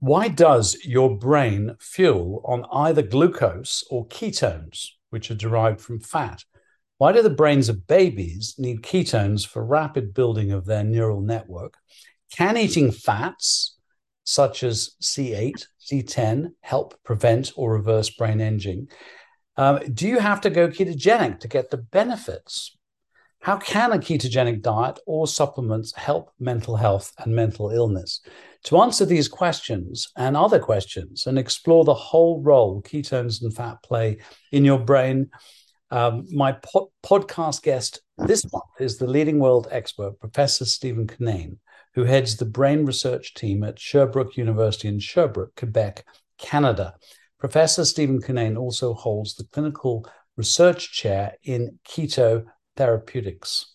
Why does your brain fuel on either glucose or ketones, which are derived from fat? Why do the brains of babies need ketones for rapid building of their neural network? Can eating fats, such as C8, C10, help prevent or reverse brain aging? Um, do you have to go ketogenic to get the benefits? How can a ketogenic diet or supplements help mental health and mental illness? To answer these questions and other questions and explore the whole role ketones and fat play in your brain, um, my po- podcast guest this month is the leading world expert, Professor Stephen Cunnane, who heads the brain research team at Sherbrooke University in Sherbrooke, Quebec, Canada. Professor Stephen Cunnane also holds the clinical research chair in keto therapeutics.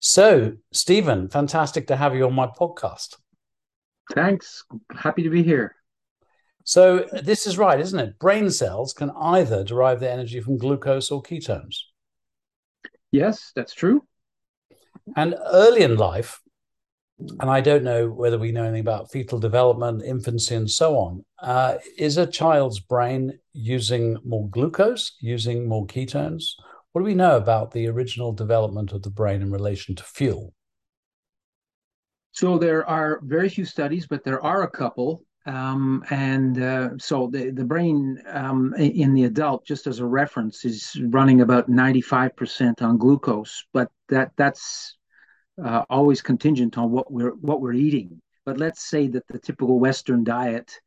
So, Stephen, fantastic to have you on my podcast. Thanks. Happy to be here. So, this is right, isn't it? Brain cells can either derive their energy from glucose or ketones. Yes, that's true. And early in life, and I don't know whether we know anything about fetal development, infancy, and so on. Uh, is a child's brain using more glucose, using more ketones? What do we know about the original development of the brain in relation to fuel? So there are very few studies, but there are a couple. Um, and uh, so the, the brain um, in the adult, just as a reference, is running about 95% on glucose, but that that's uh, always contingent on what we're what we're eating. But let's say that the typical Western diet,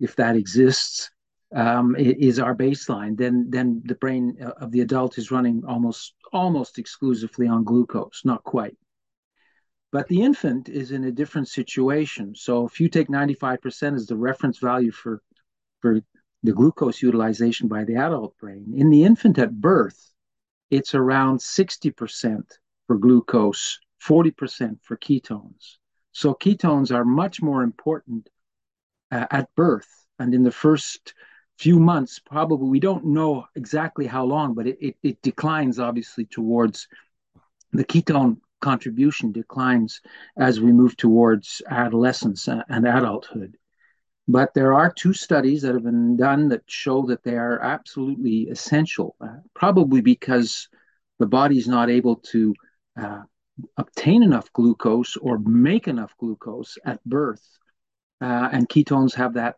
if that exists, um, is our baseline. Then then the brain of the adult is running almost almost exclusively on glucose, not quite. But the infant is in a different situation. So if you take 95% as the reference value for, for the glucose utilization by the adult brain, in the infant at birth, it's around 60% for glucose, 40% for ketones. So ketones are much more important uh, at birth and in the first few months probably we don't know exactly how long but it, it, it declines obviously towards the ketone contribution declines as we move towards adolescence and adulthood. But there are two studies that have been done that show that they are absolutely essential, uh, probably because the body is not able to uh, obtain enough glucose or make enough glucose at birth. Uh, and ketones have that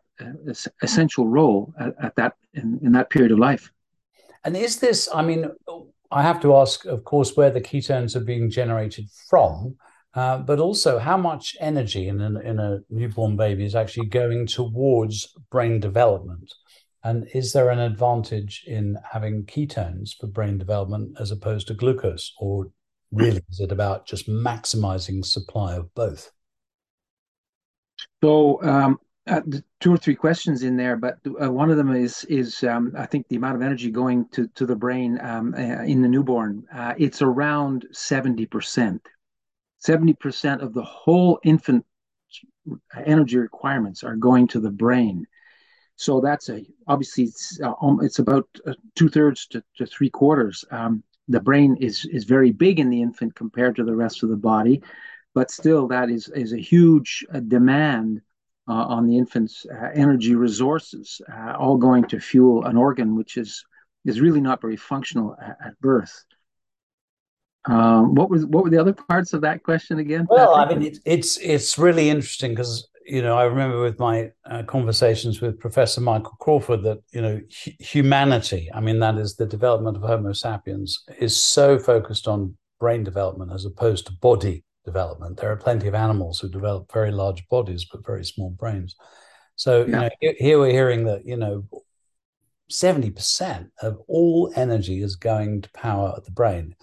essential role at, at that in, in that period of life. And is this, I mean, I have to ask, of course, where the ketones are being generated from, uh, but also how much energy in, an, in a newborn baby is actually going towards brain development. And is there an advantage in having ketones for brain development as opposed to glucose? Or really, is it about just maximizing supply of both? So, um, uh, two or three questions in there, but uh, one of them is is um, I think the amount of energy going to to the brain um, uh, in the newborn. Uh, it's around seventy percent. Seventy percent of the whole infant energy requirements are going to the brain. So that's a obviously it's uh, it's about uh, two thirds to, to three quarters. Um, the brain is is very big in the infant compared to the rest of the body, but still that is is a huge demand on the infant's uh, energy resources, uh, all going to fuel an organ which is is really not very functional at, at birth. Um, what was what were the other parts of that question again? Well, Patrick? I mean, it's it's it's really interesting because you know I remember with my uh, conversations with Professor Michael Crawford that you know hu- humanity, I mean that is the development of Homo sapiens, is so focused on brain development as opposed to body development. There are plenty of animals who develop very large bodies but very small brains. So yeah. you know, here we're hearing that you know seventy percent of all energy is going to power the brain,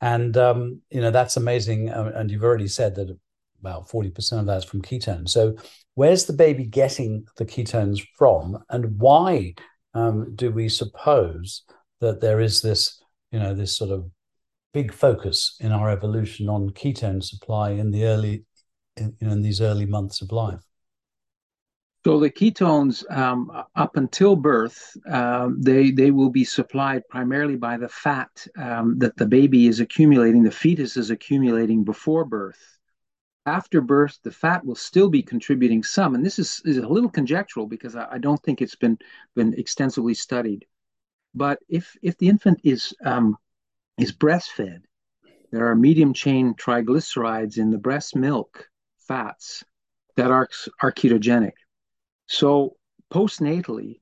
and um, you know that's amazing. Uh, and you've already said that about forty percent of that's from ketones. So where's the baby getting the ketones from, and why um, do we suppose that there is this you know this sort of big focus in our evolution on ketone supply in the early in, you know, in these early months of life. So the ketones, um, up until birth, um, they they will be supplied primarily by the fat um, that the baby is accumulating, the fetus is accumulating before birth. after birth, the fat will still be contributing some, and this is, is a little conjectural because I, I don't think it's been been extensively studied. But if if the infant is um, is breastfed, there are medium chain triglycerides in the breast milk fats that are are ketogenic. So postnatally,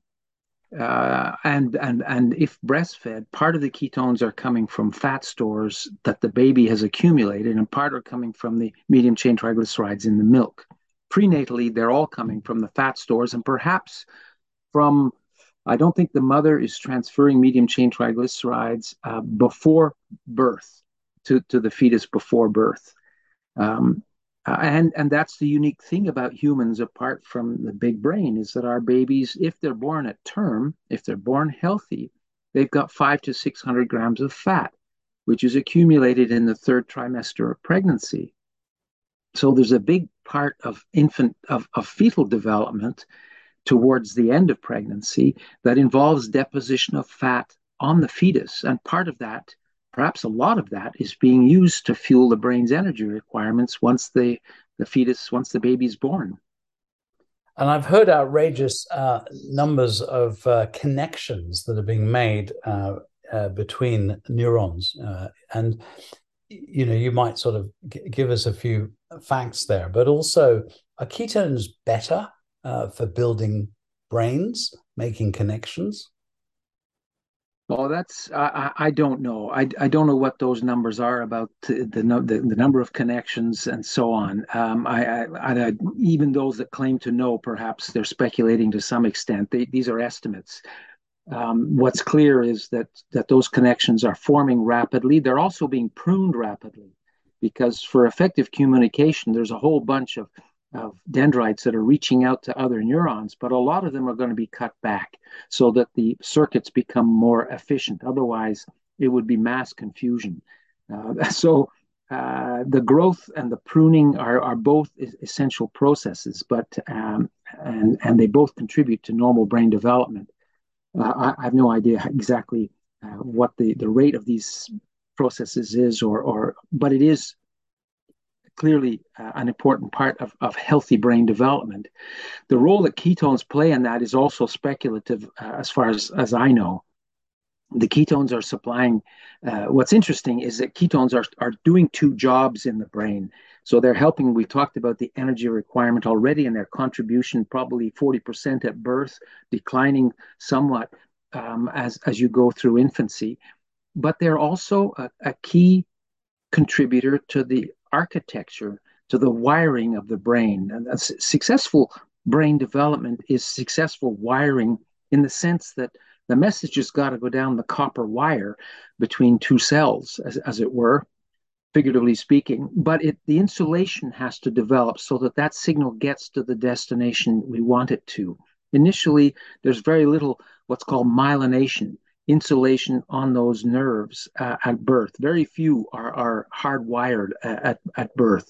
uh, and and and if breastfed, part of the ketones are coming from fat stores that the baby has accumulated, and part are coming from the medium chain triglycerides in the milk. Prenatally, they're all coming from the fat stores, and perhaps from I don't think the mother is transferring medium chain triglycerides uh, before birth to, to the fetus before birth. Um, uh, and and that's the unique thing about humans apart from the big brain is that our babies if they're born at term if they're born healthy they've got 5 to 600 grams of fat which is accumulated in the third trimester of pregnancy so there's a big part of infant of, of fetal development towards the end of pregnancy that involves deposition of fat on the fetus and part of that perhaps a lot of that is being used to fuel the brain's energy requirements once the, the fetus, once the baby's born. And I've heard outrageous uh, numbers of uh, connections that are being made uh, uh between neurons. Uh, and, you know, you might sort of g- give us a few facts there, but also are ketones better uh, for building brains, making connections? Well, that's I, I don't know. I, I don't know what those numbers are about the the, the number of connections and so on. Um, I, I, I, even those that claim to know, perhaps they're speculating to some extent. They, these are estimates. Um, what's clear is that that those connections are forming rapidly. They're also being pruned rapidly, because for effective communication, there's a whole bunch of of dendrites that are reaching out to other neurons, but a lot of them are going to be cut back so that the circuits become more efficient. Otherwise, it would be mass confusion. Uh, so uh, the growth and the pruning are, are both essential processes, but um, and and they both contribute to normal brain development. Uh, I, I, have no idea exactly uh, what the, the rate of these processes is, or or but it is clearly uh, an important part of, of healthy brain development. The role that ketones play in that is also speculative, uh, as far as, as I know. The ketones are supplying. Uh, what's interesting is that ketones are, are doing two jobs in the brain. So they're helping. We talked about the energy requirement already and their contribution, probably 40% at birth, declining somewhat um, as, as you go through infancy. But they're also a, a key contributor to the architecture to the wiring of the brain. And successful brain development is successful wiring in the sense that the message has got to go down the copper wire between two cells, as, as it were, figuratively speaking. But it, the insulation has to develop so that that signal gets to the destination we want it to. Initially, there's very little what's called myelination insulation on those nerves uh, at birth. Very few are, are hardwired at, at birth.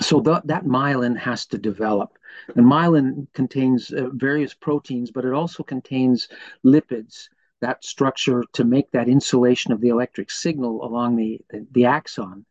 So the, that myelin has to develop. And myelin contains uh, various proteins, but it also contains lipids, that structure to make that insulation of the electric signal along the, the, the axon.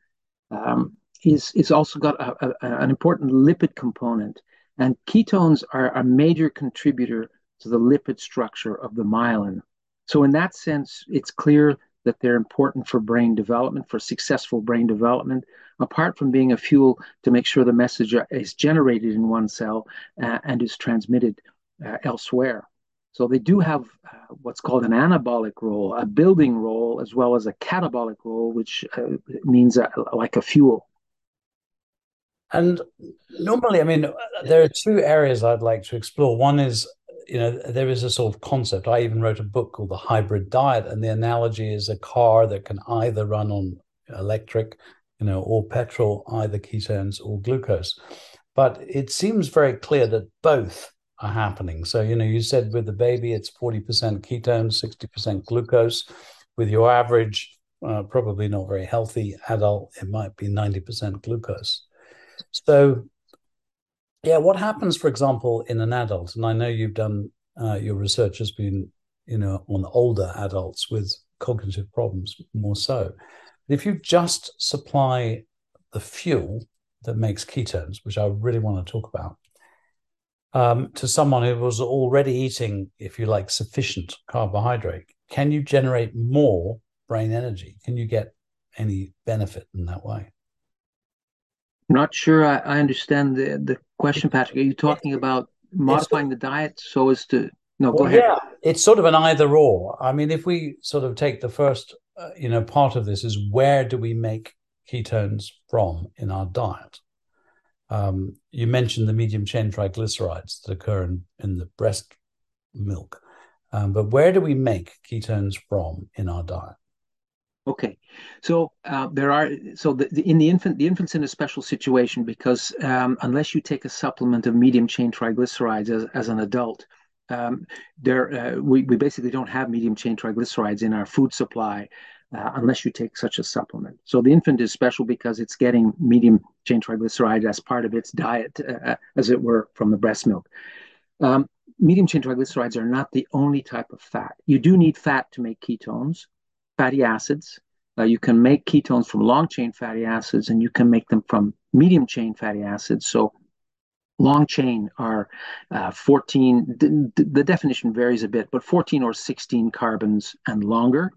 Um, is, is also got a, a, an important lipid component. And ketones are a major contributor to the lipid structure of the myelin. So, in that sense, it's clear that they're important for brain development, for successful brain development, apart from being a fuel to make sure the message is generated in one cell uh, and is transmitted uh, elsewhere. So, they do have uh, what's called an anabolic role, a building role, as well as a catabolic role, which uh, means uh, like a fuel. And normally, I mean, there are two areas I'd like to explore. One is you know, there is a sort of concept. I even wrote a book called The Hybrid Diet, and the analogy is a car that can either run on electric, you know, or petrol, either ketones or glucose. But it seems very clear that both are happening. So, you know, you said with the baby, it's 40% ketones, 60% glucose. With your average, uh, probably not very healthy adult, it might be 90% glucose. So yeah, what happens, for example, in an adult? And I know you've done uh, your research has been, you know, on older adults with cognitive problems more so. But if you just supply the fuel, that makes ketones, which I really want to talk about, um, to someone who was already eating, if you like, sufficient carbohydrate, can you generate more brain energy? Can you get any benefit in that way? Not sure I, I understand the, the question, Patrick. Are you talking about modifying the diet so as to no well, go ahead. yeah it's sort of an either or. I mean if we sort of take the first uh, you know part of this is where do we make ketones from in our diet? Um, you mentioned the medium chain triglycerides that occur in, in the breast milk. Um, but where do we make ketones from in our diet Okay, so uh, there are so the, the, in the infant the infant's in a special situation because um, unless you take a supplement of medium chain triglycerides as, as an adult, um, there uh, we, we basically don't have medium chain triglycerides in our food supply uh, unless you take such a supplement. So the infant is special because it's getting medium chain triglycerides as part of its diet, uh, uh, as it were, from the breast milk. Um, medium chain triglycerides are not the only type of fat. You do need fat to make ketones fatty acids. Uh, you can make ketones from long chain fatty acids and you can make them from medium chain fatty acids. So long chain are uh, 14, th- the definition varies a bit, but 14 or 16 carbons and longer.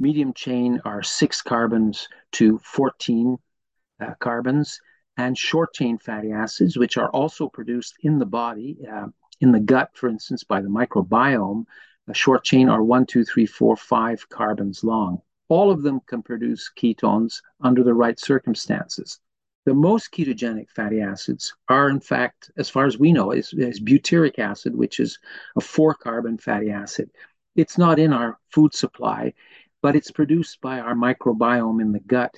Medium chain are six carbons to 14 uh, carbons. And short chain fatty acids, which are also produced in the body, uh, in the gut, for instance, by the microbiome, a short chain are one, two, three, four, five carbons long. All of them can produce ketones under the right circumstances. The most ketogenic fatty acids are, in fact, as far as we know, is, is butyric acid, which is a four carbon fatty acid. It's not in our food supply, but it's produced by our microbiome in the gut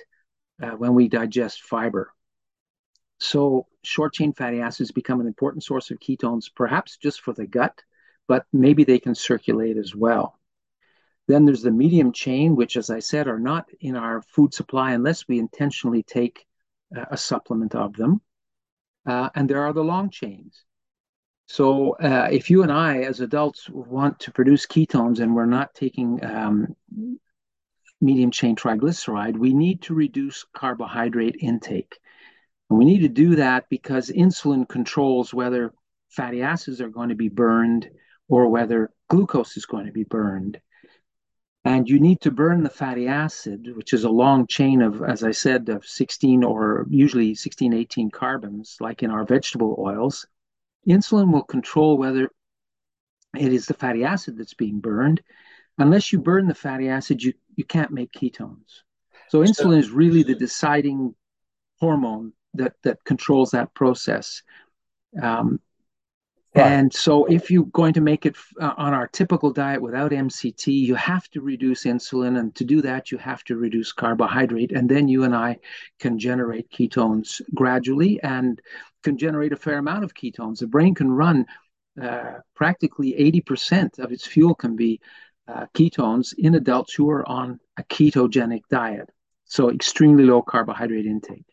uh, when we digest fiber. So, short chain fatty acids become an important source of ketones, perhaps just for the gut, but maybe they can circulate as well. Then there's the medium chain, which, as I said, are not in our food supply unless we intentionally take uh, a supplement of them. Uh, and there are the long chains. So uh, if you and I, as adults, want to produce ketones and we're not taking um, medium chain triglyceride, we need to reduce carbohydrate intake. And we need to do that because insulin controls whether fatty acids are going to be burned or whether glucose is going to be burned. And you need to burn the fatty acid, which is a long chain of, as I said, of 16 or usually 16, 18 carbons, like in our vegetable oils. Insulin will control whether it is the fatty acid that's being burned. Unless you burn the fatty acid, you, you can't make ketones. So insulin is really the deciding hormone that, that controls that process. Um, Right. And so, if you're going to make it uh, on our typical diet without MCT, you have to reduce insulin. And to do that, you have to reduce carbohydrate. And then you and I can generate ketones gradually and can generate a fair amount of ketones. The brain can run uh, practically 80% of its fuel can be uh, ketones in adults who are on a ketogenic diet. So, extremely low carbohydrate intake.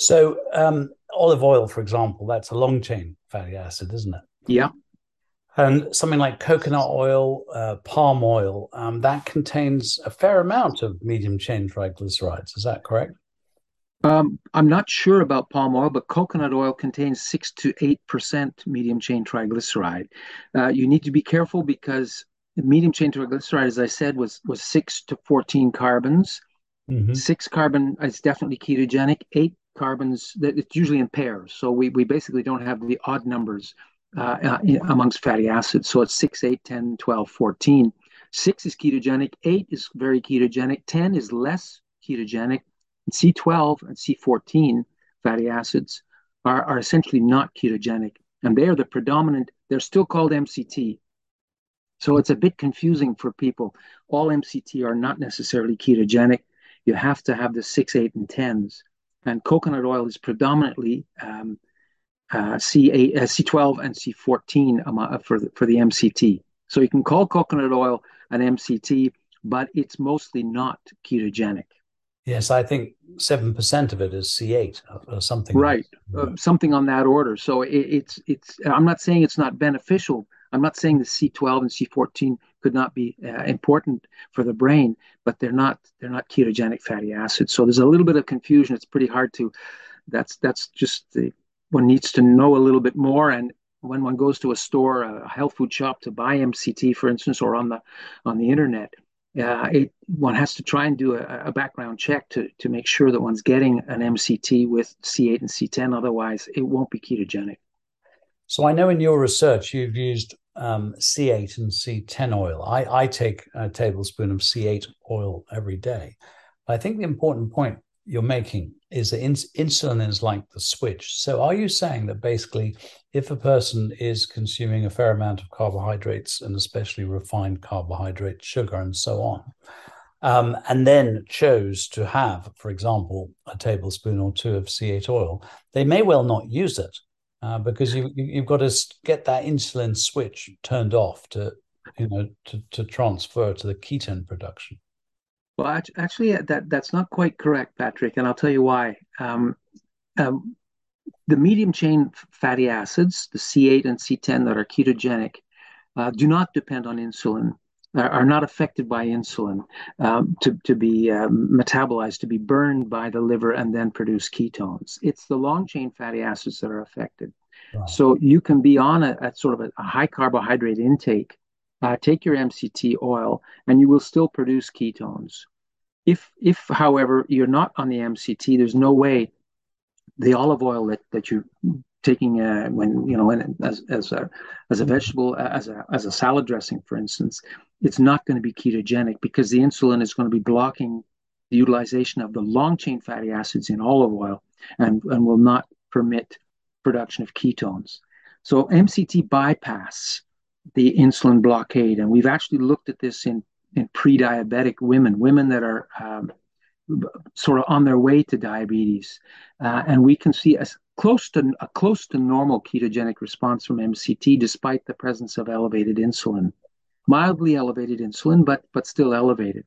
So, um, olive oil, for example, that's a long chain fatty acid, isn't it? Yeah. And something like coconut oil, uh, palm oil, um, that contains a fair amount of medium chain triglycerides. Is that correct? Um, I'm not sure about palm oil, but coconut oil contains six to eight percent medium chain triglyceride. Uh, you need to be careful because medium chain triglyceride, as I said, was was six to fourteen carbons. Mm-hmm. Six carbon is definitely ketogenic. Eight carbons that it's usually in pairs. So we, we basically don't have the odd numbers uh, uh amongst fatty acids. So it's 6, 8, 10, 12, 14. 6 is ketogenic, 8 is very ketogenic, 10 is less ketogenic, and C12 and C14 fatty acids are, are essentially not ketogenic. And they are the predominant, they're still called MCT. So it's a bit confusing for people. All MCT are not necessarily ketogenic. You have to have the 6, 8, and 10s and coconut oil is predominantly um, uh, C8, uh, C12 and C14 uh, for the, for the MCT. So you can call coconut oil an MCT, but it's mostly not ketogenic. Yes, I think seven percent of it is C8 or something. Right, uh, something on that order. So it, it's it's. I'm not saying it's not beneficial. I'm not saying the C12 and C14 could not be uh, important for the brain, but they're not they're not ketogenic fatty acids. So there's a little bit of confusion. It's pretty hard to that's that's just the, one needs to know a little bit more. And when one goes to a store, a health food shop to buy MCT, for instance, or on the on the internet, uh, it, one has to try and do a, a, background check to, to make sure that one's getting an MCT with C8 and C10. Otherwise, it won't be ketogenic. So I know in your research you've used um, C8 and C10 oil. I, I take a tablespoon of C8 oil every day. I think the important point you're making is that ins- insulin is like the switch. So, are you saying that basically, if a person is consuming a fair amount of carbohydrates and especially refined carbohydrate, sugar, and so on, um, and then chose to have, for example, a tablespoon or two of C8 oil, they may well not use it uh, because you, you've got to get that insulin switch turned off to, you know, to, to transfer to the ketone production. Well, actually, that that's not quite correct, Patrick, and I'll tell you why. Um, um, the medium chain fatty acids, the C8 and C10 that are ketogenic, uh, do not depend on insulin, are, not affected by insulin um, to, to be um, metabolized, to be burned by the liver and then produce ketones. It's the long chain fatty acids that are affected. Wow. So you can be on a, a sort of a, a, high carbohydrate intake, uh, take your MCT oil, and you will still produce ketones. If, if, however, you're not on the MCT, there's no way the olive oil that, that you're taking uh, when you know as, as a as a vegetable as a as a salad dressing, for instance, it's not going to be ketogenic because the insulin is going to be blocking the utilization of the long chain fatty acids in olive oil and, and will not permit production of ketones. So MCT bypass the insulin blockade, and we've actually looked at this in in pre-diabetic women, women that are um, sort of on their way to diabetes, uh, and we can see a close to a close to normal ketogenic response from MCT despite the presence of elevated insulin, mildly elevated insulin, but but still elevated.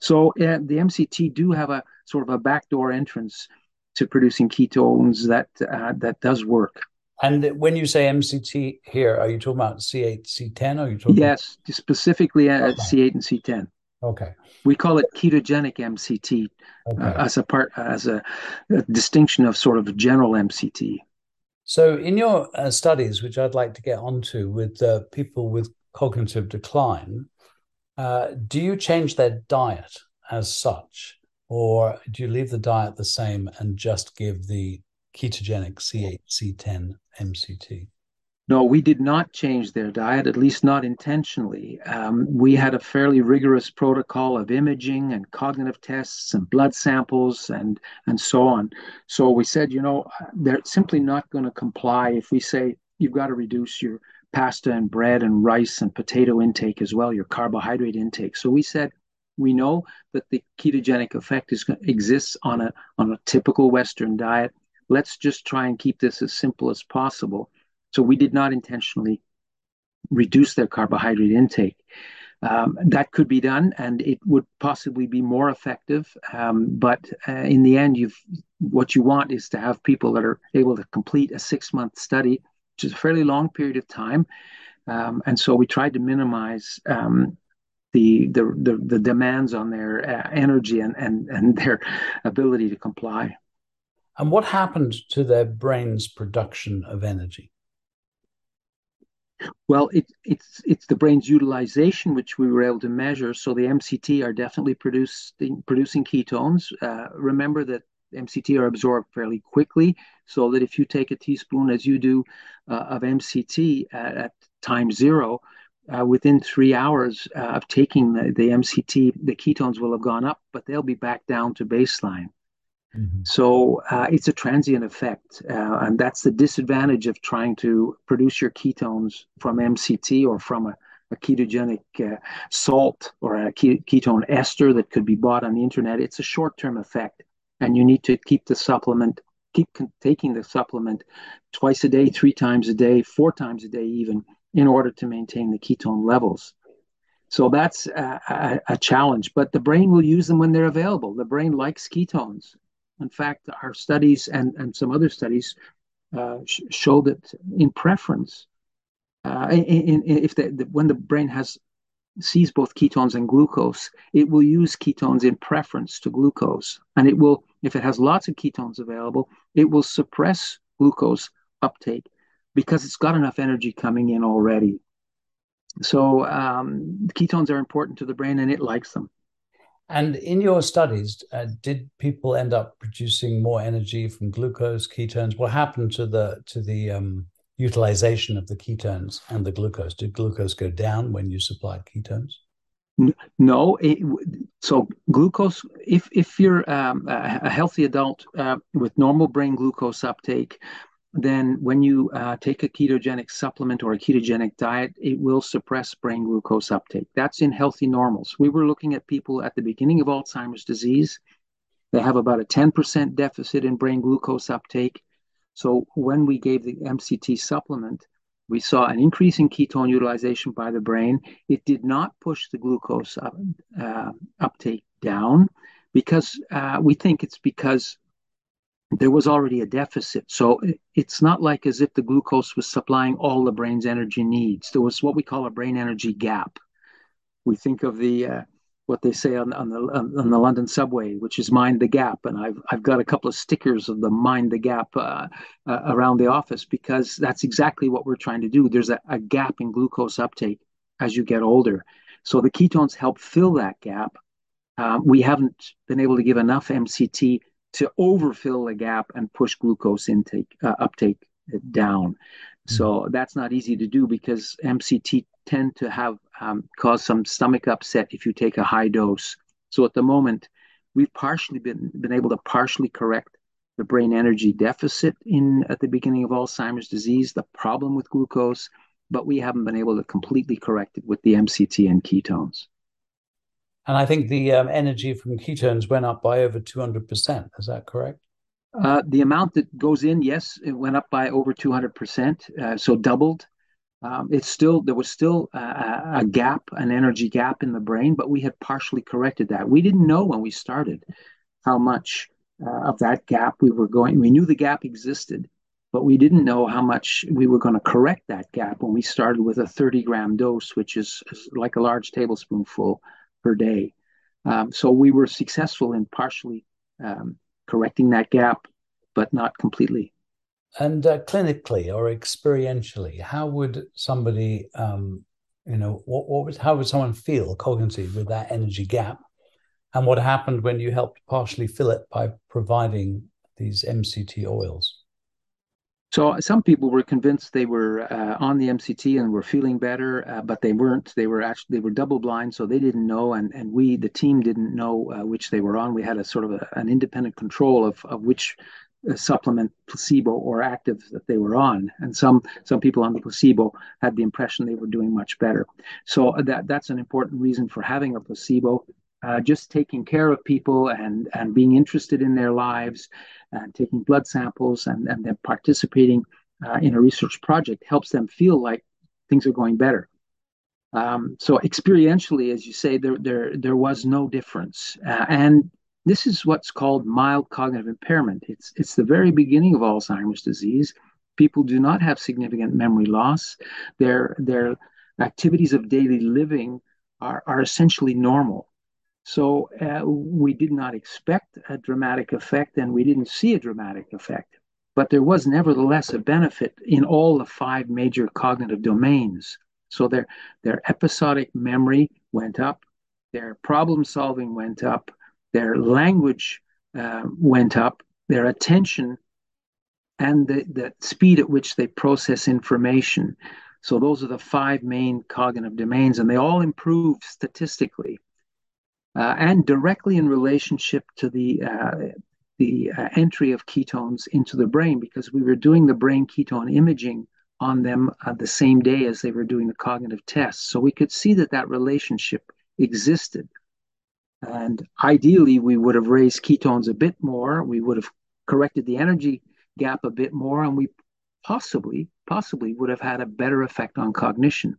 So uh, the MCT do have a sort of a backdoor entrance to producing ketones that uh, that does work. And when you say MCT here, are you talking about C8, C10? Or are you talking? Yes, about... specifically at okay. C8 and C10. Okay. We call it ketogenic MCT uh, okay. uh, as a part as a, a, distinction of sort of general MCT. So, in your uh, studies, which I'd like to get onto with uh, people with cognitive decline, uh, do you change their diet as such, or do you leave the diet the same and just give the ketogenic C8, C10 MCT? No, we did not change their diet, at least not intentionally. Um, we had a fairly rigorous protocol of imaging and cognitive tests and blood samples and and so on. So we said, you know, they're simply not going to comply if we say you've got to reduce your pasta and bread and rice and potato intake as well, your carbohydrate intake. So we said we know that the ketogenic effect is exists on a on a typical Western diet let's just try and keep this as simple as possible. So we did not intentionally reduce their carbohydrate intake. Um, that could be done, and it would possibly be more effective. Um, but uh, in the end, you've what you want is to have people that are able to complete a six-month study, which is a fairly long period of time. Um, and so we tried to minimize um, the, the, the the demands on their uh, energy and, and and their ability to comply. And what happened to their brain's production of energy? Well, it, it's it's the brain's utilization which we were able to measure. So the MCT are definitely producing producing ketones. Uh, remember that MCT are absorbed fairly quickly, so that if you take a teaspoon, as you do, uh, of MCT at, at time zero, uh, within three hours uh, of taking the, the MCT, the ketones will have gone up, but they'll be back down to baseline. Mm-hmm. So uh, it's a transient effect, uh, and that's the disadvantage of trying to produce your ketones from MCT or from a, a ketogenic uh, salt or a ketone ester that could be bought on the internet. It's a short-term effect, and you need to keep the supplement, keep con- taking the supplement twice a day, three times a day, four times a day, even in order to maintain the ketone levels. So that's a, a, a, challenge, but the brain will use them when they're available. The brain likes ketones. In fact, our studies and, and some other studies uh, sh- show that in preference, uh, in, in, if the, the, when the brain has sees both ketones and glucose, it will use ketones in preference to glucose. And it will, if it has lots of ketones available, it will suppress glucose uptake because it's got enough energy coming in already. So um, ketones are important to the brain and it likes them. And in your studies, uh, did people end up producing more energy from glucose, ketones? What happened to the to the um, utilization of the ketones and the glucose? Did glucose go down when you supplied ketones? No. It, so glucose, if if you're um, a healthy adult uh, with normal brain glucose uptake, then when you uh, take a ketogenic supplement or a ketogenic diet, it will suppress brain glucose uptake. That's in healthy normals. We were looking at people at the beginning of Alzheimer's disease. They have about a 10% deficit in brain glucose uptake. So when we gave the MCT supplement, we saw an increase in ketone utilization by the brain. It did not push the glucose up, uh, uptake down because uh, we think it's because there was already a deficit. So it's not like as if the glucose was supplying all the brain's energy needs. There was what we call a brain energy gap. We think of the uh, what they say on, on the on the London subway, which is mind the gap, and I've I've got a couple of stickers of the mind the gap uh, uh, around the office because that's exactly what we're trying to do. There's a, a gap in glucose uptake as you get older, so the ketones help fill that gap. Um, we haven't been able to give enough MCT to overfill the gap and push glucose intake uh, uptake down. Mm-hmm. So that's not easy to do because MCT tend to have um, cause some stomach upset if you take a high dose. So at the moment, we've partially been been able to partially correct the brain energy deficit in at the beginning of Alzheimer's disease, the problem with glucose, but we haven't been able to completely correct it with the MCT and ketones. And I think the um, energy from ketones went up by over 200%. Is that correct? Uh, the amount that goes in, yes, it went up by over 200%, uh, so doubled. Um, it's still there was still a, a, gap, an energy gap in the brain, but we had partially corrected that. We didn't know when we started how much uh, of that gap we were going. We knew the gap existed, but we didn't know how much we were going to correct that gap when we started with a 30 gram dose, which is, is like a large tablespoonful per day. Um, so we were successful in partially um, correcting that gap, but not completely. And uh, clinically or experientially, how would somebody, um, you know, what, what would, how would someone feel cognitively with that energy gap? And what happened when you helped partially fill it by providing these MCT oils? So some people were convinced they were uh, on the MCT and were feeling better, uh, but they weren't. They were actually they were double blind, so they didn't know, and and we the team didn't know uh, which they were on. We had a sort of a, an independent control of of which uh, supplement, placebo or active that they were on, and some some people on the placebo had the impression they were doing much better. So uh, that that's an important reason for having a placebo. Uh, just taking care of people and and being interested in their lives and taking blood samples and, and then participating uh, in a research project helps them feel like things are going better. Um, so experientially, as you say, there there there was no difference, uh, and this is what's called mild cognitive impairment. It's it's the very beginning of Alzheimer's disease. People do not have significant memory loss. Their their activities of daily living are, are essentially normal. So uh, we did not expect a dramatic effect and we didn't see a dramatic effect. But there was nevertheless a benefit in all the five major cognitive domains. So their, their episodic memory went up, their problem solving went up, their language uh, went up, their attention, and the, the speed at which they process information. So those are the five main cognitive domains, and they all improved statistically and directly in relationship to the uh, the uh, entry of ketones into the brain because we were doing the brain ketone imaging on them uh, the same day as they were doing the cognitive tests. So we could see that that relationship existed. And ideally, we would have raised ketones a bit more. We would have corrected the energy gap a bit more, and we possibly, possibly would have had a better effect on cognition.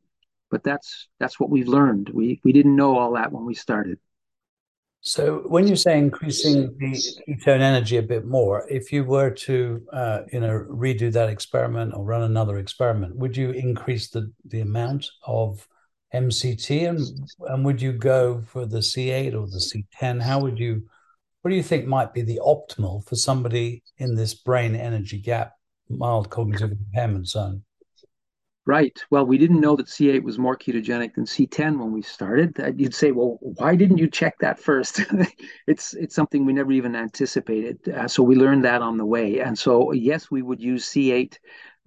But that's that's what we've learned. We we didn't know all that when we started. So when you say increasing the ketone energy a bit more, if you were to, uh, you know, redo that experiment or run another experiment, would you increase the the amount of MCT, and and would you go for the C8 or the C10? How would you? What do you think might be the optimal for somebody in this brain energy gap, mild cognitive impairment zone? Right. Well, we didn't know that C8 was more ketogenic than C10 when we started. You'd say, well, why didn't you check that first? it's it's something we never even anticipated. Uh, so we learned that on the way. And so yes, we would use C8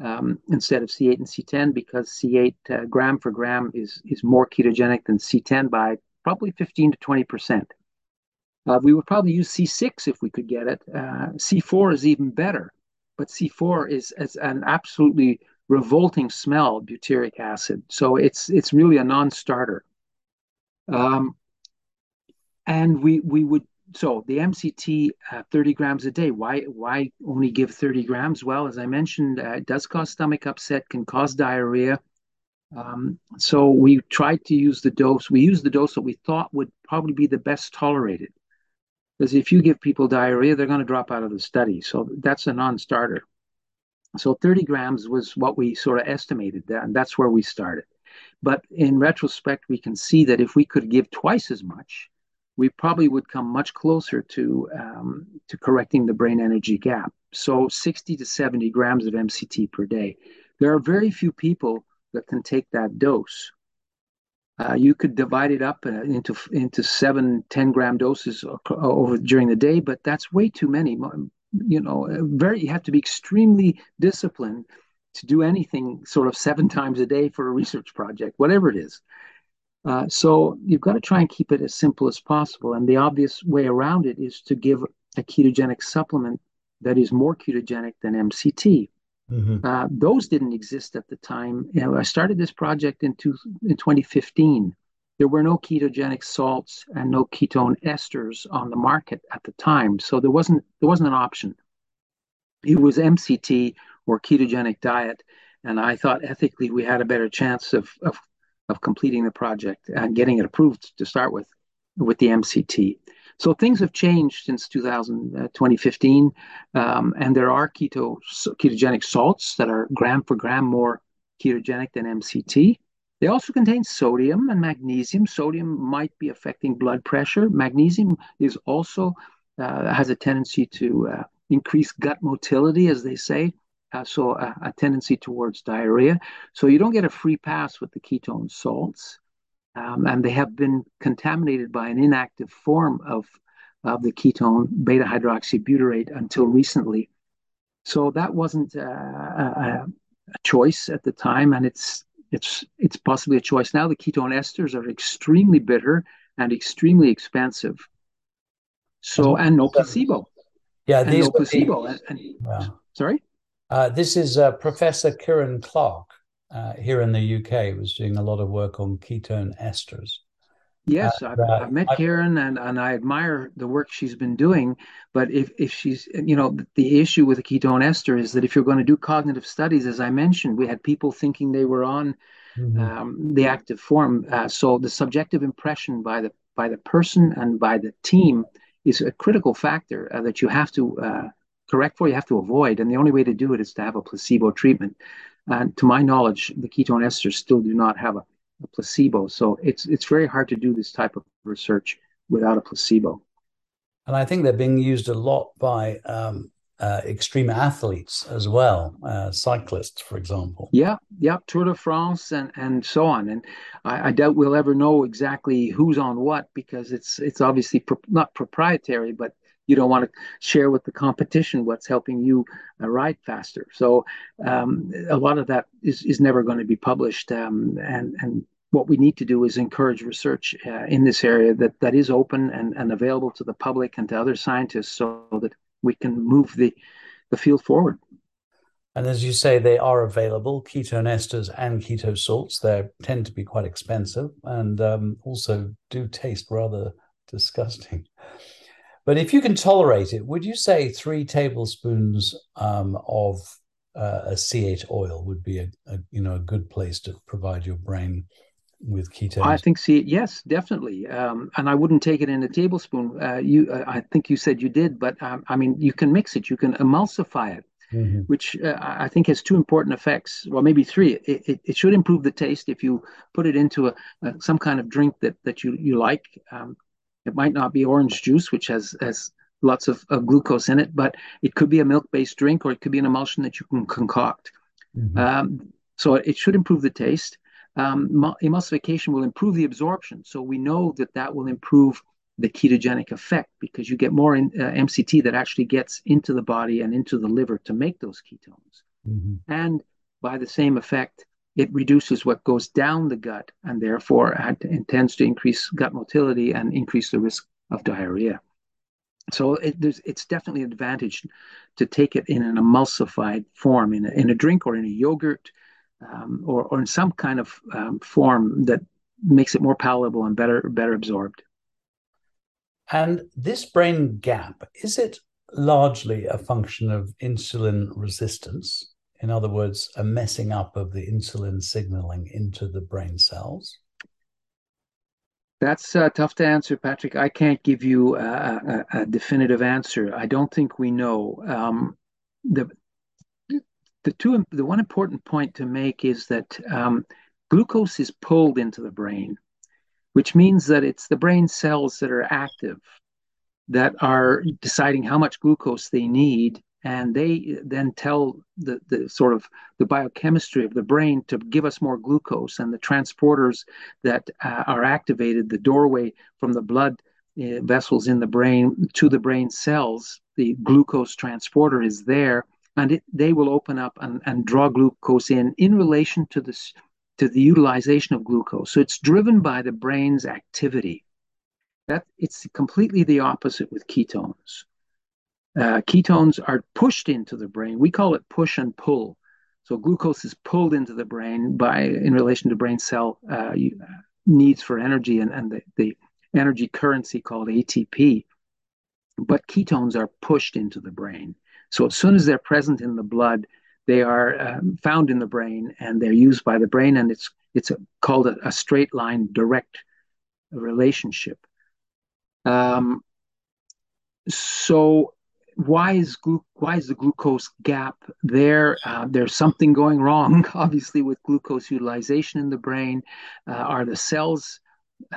um, instead of C8 and C10 because C8 uh, gram for gram is is more ketogenic than C10 by probably 15 to 20 percent. Uh, we would probably use C6 if we could get it. Uh, C4 is even better, but C4 is, is an absolutely revolting smell, butyric acid. So it's it's really a non-starter. Um, and we we would so the MCT uh, 30 grams a day. Why why only give 30 grams? Well, as I mentioned, uh, it does cause stomach upset, can cause diarrhea. Um, so we tried to use the dose. We used the dose that we thought would probably be the best tolerated. Because if you give people diarrhea, they're going to drop out of the study. So that's a non-starter. So 30 grams was what we sort of estimated, that, and that's where we started. But in retrospect, we can see that if we could give twice as much, we probably would come much closer to um, to correcting the brain energy gap. So 60 to 70 grams of MCT per day. There are very few people that can take that dose. Uh, you could divide it up uh, into into seven 10 gram doses over during the day, but that's way too many you know, very, you have to be extremely disciplined to do anything sort of seven times a day for a research project, whatever it is. Uh, so you've got to try and keep it as simple as possible. And the obvious way around it is to give a ketogenic supplement that is more ketogenic than MCT. Mm-hmm. Uh, those didn't exist at the time. You know, I started this project in, two, in 2015 there were no ketogenic salts and no ketone esters on the market at the time, so there wasn't there wasn't an option. It was MCT or ketogenic diet, and I thought ethically we had a better chance of of, of completing the project and getting it approved to start with with the MCT. So things have changed since 2000, uh, 2015, um, and there are keto ketogenic salts that are gram for gram more ketogenic than MCT. They also contain sodium and magnesium. Sodium might be affecting blood pressure. Magnesium is also uh, has a tendency to uh, increase gut motility, as they say. Uh, so a, a, tendency towards diarrhea. So you don't get a free pass with the ketone salts, um, and they have been contaminated by an inactive form of of the ketone beta hydroxybutyrate until recently. So that wasn't uh, a, a choice at the time, and it's it's it's possibly a choice now. The ketone esters are extremely bitter and extremely expensive. So and no placebo. Yeah, these no placebo. and, and, yeah. Sorry. Uh, this is uh, Professor Kieran Clarke uh, here in the UK was doing a lot of work on ketone esters. Yes, I've, uh, I've, met I, Karen and, and I admire the work she's been doing. But if, if she's, you know, the issue with the ketone ester is that if you're going to do cognitive studies, as I mentioned, we had people thinking they were on mm-hmm. um, the active form. Uh, so the subjective impression by the by the person and by the team is a critical factor uh, that you have to uh, correct for, you have to avoid. And the only way to do it is to have a placebo treatment. And to my knowledge, the ketone esters still do not have a a placebo. So it's it's very hard to do this type of research without a placebo. And I think they're being used a lot by um, uh, extreme athletes as well, uh, cyclists, for example. Yeah, yeah, Tour de France and and so on. And I, I doubt we'll ever know exactly who's on what because it's it's obviously pro- not proprietary, but you don't want to share with the competition what's helping you uh, ride faster. So um, a lot of that is, is never going to be published. Um, and, and what we need to do is encourage research uh, in this area that, that is open and, and available to the public and to other scientists so that we can move the, the field forward. And as you say, they are available, ketone esters and keto salts. They tend to be quite expensive and um, also do taste rather disgusting. But if you can tolerate it, would you say three tablespoons um, of uh, a C8 oil would be a, a, you know a good place to provide your brain with ketones? I think see yes, definitely. Um, and I wouldn't take it in a tablespoon. Uh, you, uh, I think you said you did, but um, I mean you can mix it. You can emulsify it. mm-hmm. which uh, I think has two important effects. Well, maybe three. It, it, it, should improve the taste if you put it into a, a some kind of drink that that you you like. Um, it might not be orange juice, which has has lots of, of glucose in it, but it could be a milk based drink or it could be an emulsion that you can concoct. Mm-hmm. Um, so it should improve the taste. Um, emulsification will improve the absorption. So we know that that will improve the ketogenic effect because you get more in, uh, MCT that actually gets into the body and into the liver to make those ketones. Mm-hmm. And by the same effect, it reduces what goes down the gut and therefore it intends to increase gut motility and increase the risk of diarrhea. So it, it's definitely an advantage to take it in an emulsified form, in a, in a drink or in a yogurt, um, or, or in some kind of um, form that makes it more palatable and better better absorbed. And this brain gap is it largely a function of insulin resistance? In other words, a messing up of the insulin signaling into the brain cells? That's uh, tough to answer, Patrick. I can't give you a, a, a definitive answer. I don't think we know. Um, the the two the one important point to make is that um, glucose is pulled into the brain, which means that it's the brain cells that are active that are deciding how much glucose they need and they then tell the, the sort of the biochemistry of the brain to give us more glucose and the transporters that uh, are activated the doorway from the blood uh, vessels in the brain to the brain cells the glucose transporter is there and it, they will open up and, and draw glucose in in relation to this to the utilization of glucose. So it's driven by the brain's activity. That it's completely the opposite with ketones uh, ketones are pushed into the brain. We call it push and pull. So glucose is pulled into the brain by in relation to brain cell uh, needs for energy and, and the, the energy currency called ATP. But ketones are pushed into the brain. So as soon as they're present in the blood, they are um, found in the brain and they're used by the brain, and it's it's a, called a, a, straight line direct relationship. Um, so why is glu- why is the glucose gap there? Uh, there's something going wrong, obviously, with glucose utilization in the brain. Uh, are the cells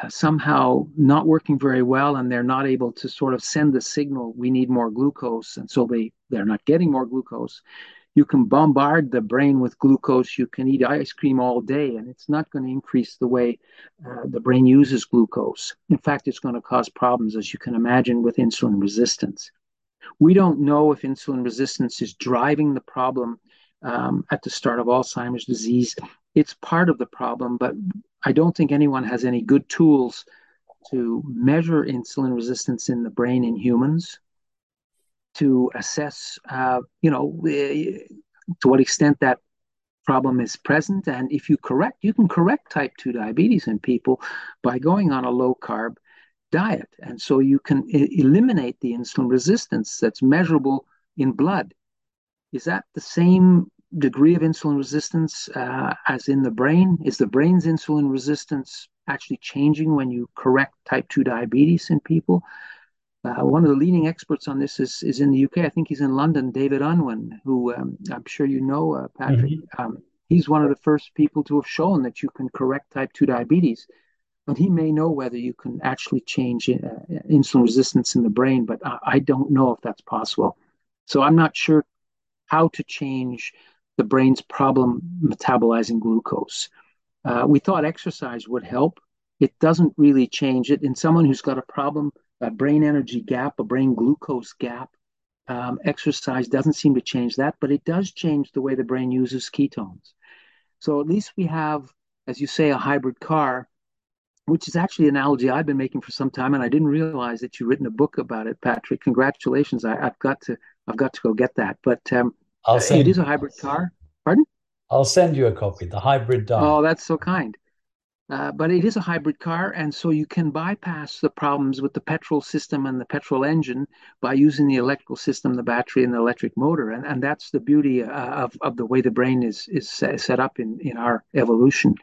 uh, somehow not working very well, and they're not able to sort of send the signal we need more glucose, and so they they're not getting more glucose. You can bombard the brain with glucose. You can eat ice cream all day, and it's not going to increase the way uh, the brain uses glucose. In fact, it's going to cause problems, as you can imagine, with insulin resistance. We don't know if insulin resistance is driving the problem um, at the start of Alzheimer's disease. It's part of the problem, but I don't think anyone has any good tools to measure insulin resistance in the brain in humans, to assess, uh, you know, to what extent that problem is present. And if you correct, you can correct type 2 diabetes in people by going on a low carb diet. And so you can eliminate the insulin resistance that's measurable in blood. Is that the same degree of insulin resistance uh, as in the brain? Is the brain's insulin resistance actually changing when you correct type 2 diabetes in people? Uh, one of the leading experts on this is, is in the UK. I think he's in London, David Unwin, who um, I'm sure you know, uh, Patrick. Mm-hmm. Um, he's one of the first people to have shown that you can correct type 2 diabetes but he may know whether you can actually change uh, insulin resistance in the brain, but I, I, don't know if that's possible. So I'm not sure how to change the brain's problem metabolizing glucose. Uh, we thought exercise would help. It doesn't really change it. In someone who's got a problem, a brain energy gap, a brain glucose gap, um, exercise doesn't seem to change that, but it does change the way the brain uses ketones. So at least we have, as you say, a hybrid car which is actually an analogy I've been making for some time, and I didn't realize that you've written a book about it, Patrick. Congratulations! I, have got to I've got to go get that. But um, I'll send it is a hybrid car. Pardon? I'll send you a copy. The hybrid dog. Oh, that's so kind. Uh, but it is a hybrid car, and so you can bypass the problems with the petrol system and the petrol engine by using the electrical system, the battery, and the electric motor. And, and that's the beauty uh, of, of the way the brain is is set up in, in our evolution.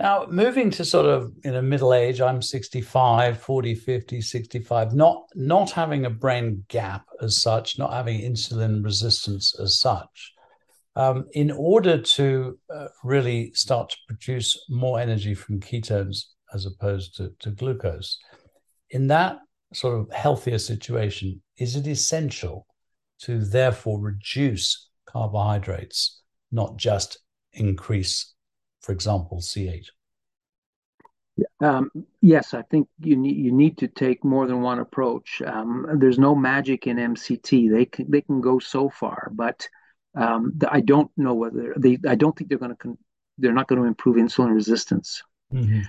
Now, moving to sort of you know middle age, I'm 65, 40, 50, 65, not not having a brain gap as such, not having insulin resistance as such. Um, in order to uh, really start to produce more energy from ketones as opposed to, to glucose, in that sort of healthier situation, is it essential to therefore reduce carbohydrates, not just increase for example, C8? Um, yes, I think you need you need to take more than one approach. Um, there's no magic in MCT; they can they can go so far, but um, the, I don't know whether they. I don't think they're going to. Con- They're not going to improve insulin resistance. Mm-hmm.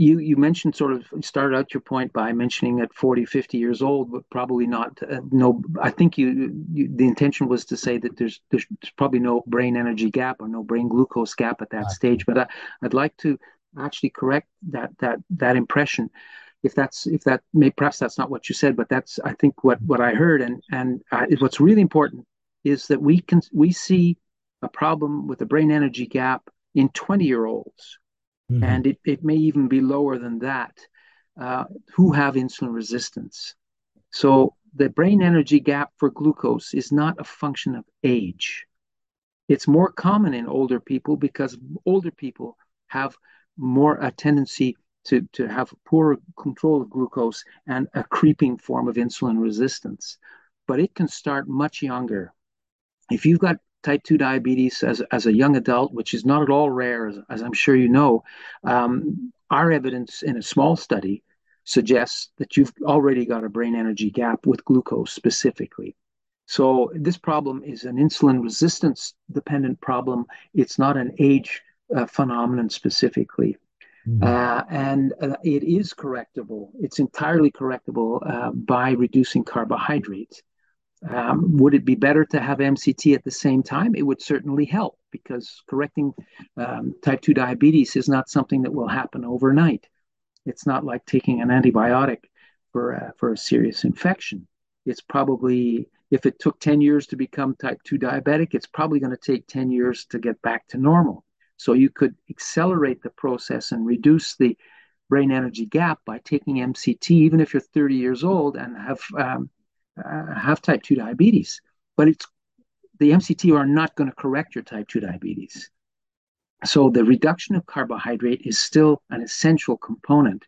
You you mentioned sort of started out your point by mentioning at 40 50 years old but probably not uh, no i think you, you, the intention was to say that there's there's probably no brain energy gap or no brain glucose gap at that right. stage but I, i'd like to actually correct that that that impression if that's if that may perhaps that's not what you said but that's i think what what i heard and and uh, what's really important is that we can we see a problem with the brain energy gap in 20 year olds mm-hmm. and it, it may even be lower than that, uh, who have insulin resistance. So the brain energy gap for glucose is not a function of age. It's more common in older people because older people have more a tendency to, to have poor control of glucose and a creeping form of insulin resistance. But it can start much younger. If you've got type 2 diabetes as, as a young adult, which is not at all rare, as, as I'm sure you know, um, our evidence in a small study suggests that you've already got a brain energy gap with glucose specifically. So this problem is an insulin resistance dependent problem. It's not an age uh, phenomenon specifically. Mm-hmm. Uh, and uh, it is correctable. It's entirely correctable uh, by reducing carbohydrates. Um, would it be better to have MCT at the same time? It would certainly help because correcting um, type 2 diabetes is not something that will happen overnight. It's not like taking an antibiotic for, uh, for a serious infection. It's probably, if it took 10 years to become type 2 diabetic, it's probably going to take 10 years to get back to normal. So you could accelerate the process and reduce the brain energy gap by taking MCT, even if you're 30 years old and have um, uh, have type 2 diabetes, but it's the MCT are not going to correct your type 2 diabetes. So the reduction of carbohydrate is still an essential component.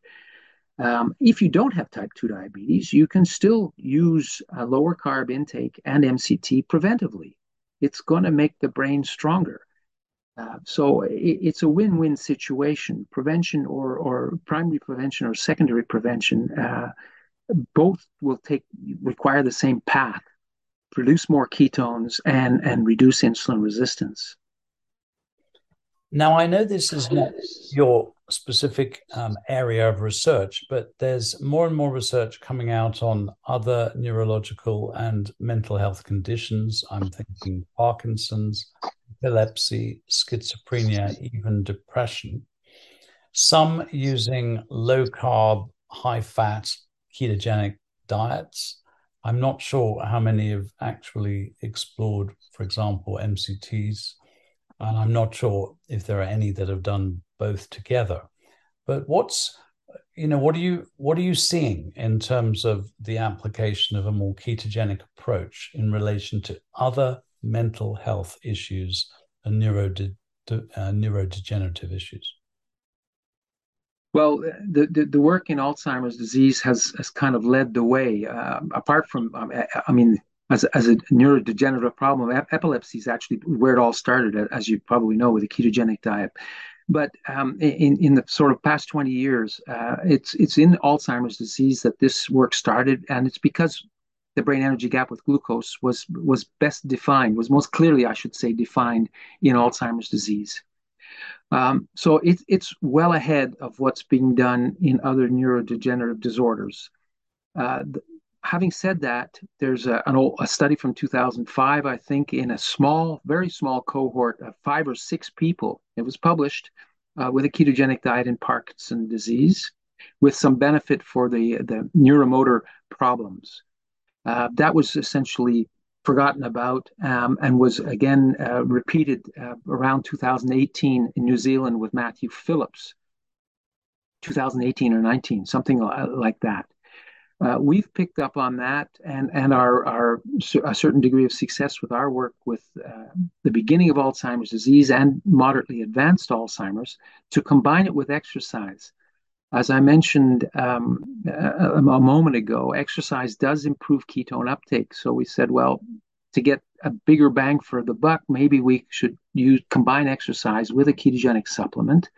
Um, if you don't have type 2 diabetes, you can still use a lower carb intake and MCT preventively. It's going to make the brain stronger. Uh, so it, it's a win-win situation. Prevention or, or primary prevention or secondary prevention uh, both will take require the same path produce more ketones and and reduce insulin resistance. Now i know this is not your specific um, area of research but there's more and more research coming out on other neurological and mental health conditions. I'm thinking parkinson's epilepsy schizophrenia even depression. Some using low carb high fat ketogenic diets. I'm not sure how many have actually explored, for example, MCTs, and I'm not sure if there are any that have done both together. But what's you know what are you what are you seeing in terms of the application of a more ketogenic approach in relation to other mental health issues and neurode- uh, neurodegenerative issues? Well, the, the, the, work in Alzheimer's disease has, has kind of led the way. Uh, apart from, um, I mean, as, as a neurodegenerative problem, epilepsy is actually where it all started, as you probably know, with a ketogenic diet. But um, in, in the sort of past 20 years, uh, it's, it's in Alzheimer's disease that this work started, and it's because the brain energy gap with glucose was, was best defined, was most clearly, I should say, defined in Alzheimer's disease. Um, so it, it's well ahead of what's being done in other neurodegenerative disorders. Uh, having said that, there's a, old, a study from 2005, I think, in a small, very small cohort of five or six people. It was published uh, with a ketogenic diet in Parkinson disease, with some benefit for the the neuromotor problems. Uh, that was essentially forgotten about um, and was again uh, repeated uh, around 2018 in New Zealand with Matthew Phillips, 2018 or 19, something like that. Uh, we've picked up on that and, and our, our a certain degree of success with our work with uh, the beginning of Alzheimer's disease and moderately advanced Alzheimer's to combine it with exercise. As I mentioned um, a, a, moment ago, exercise does improve ketone uptake. So we said, well, to get a bigger bang for the buck, maybe we should use combine exercise with a ketogenic supplement.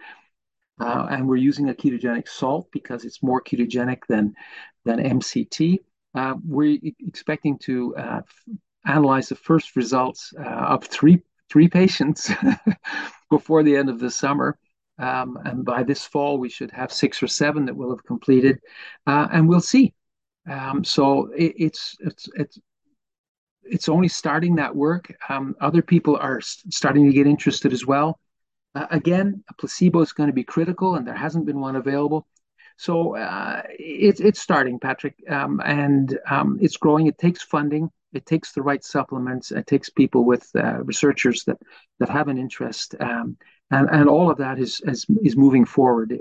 Uh, and we're using a ketogenic salt because it's more ketogenic than than MCT. Uh, we're expecting to uh, analyze the first results uh, of three three patients before the end of the summer. Um, and by this fall, we should have six or seven that will have completed, uh, and we'll see. Um, so it, it's it's it's it's only starting that work. Um, other people are starting to get interested as well. Uh, again, a placebo is going to be critical, and there hasn't been one available. So uh, it's it's starting, Patrick, um, and um, it's growing. It takes funding. It takes the right supplements. It takes people with uh, researchers that that have an interest, um, and and all of that is is, is moving forward.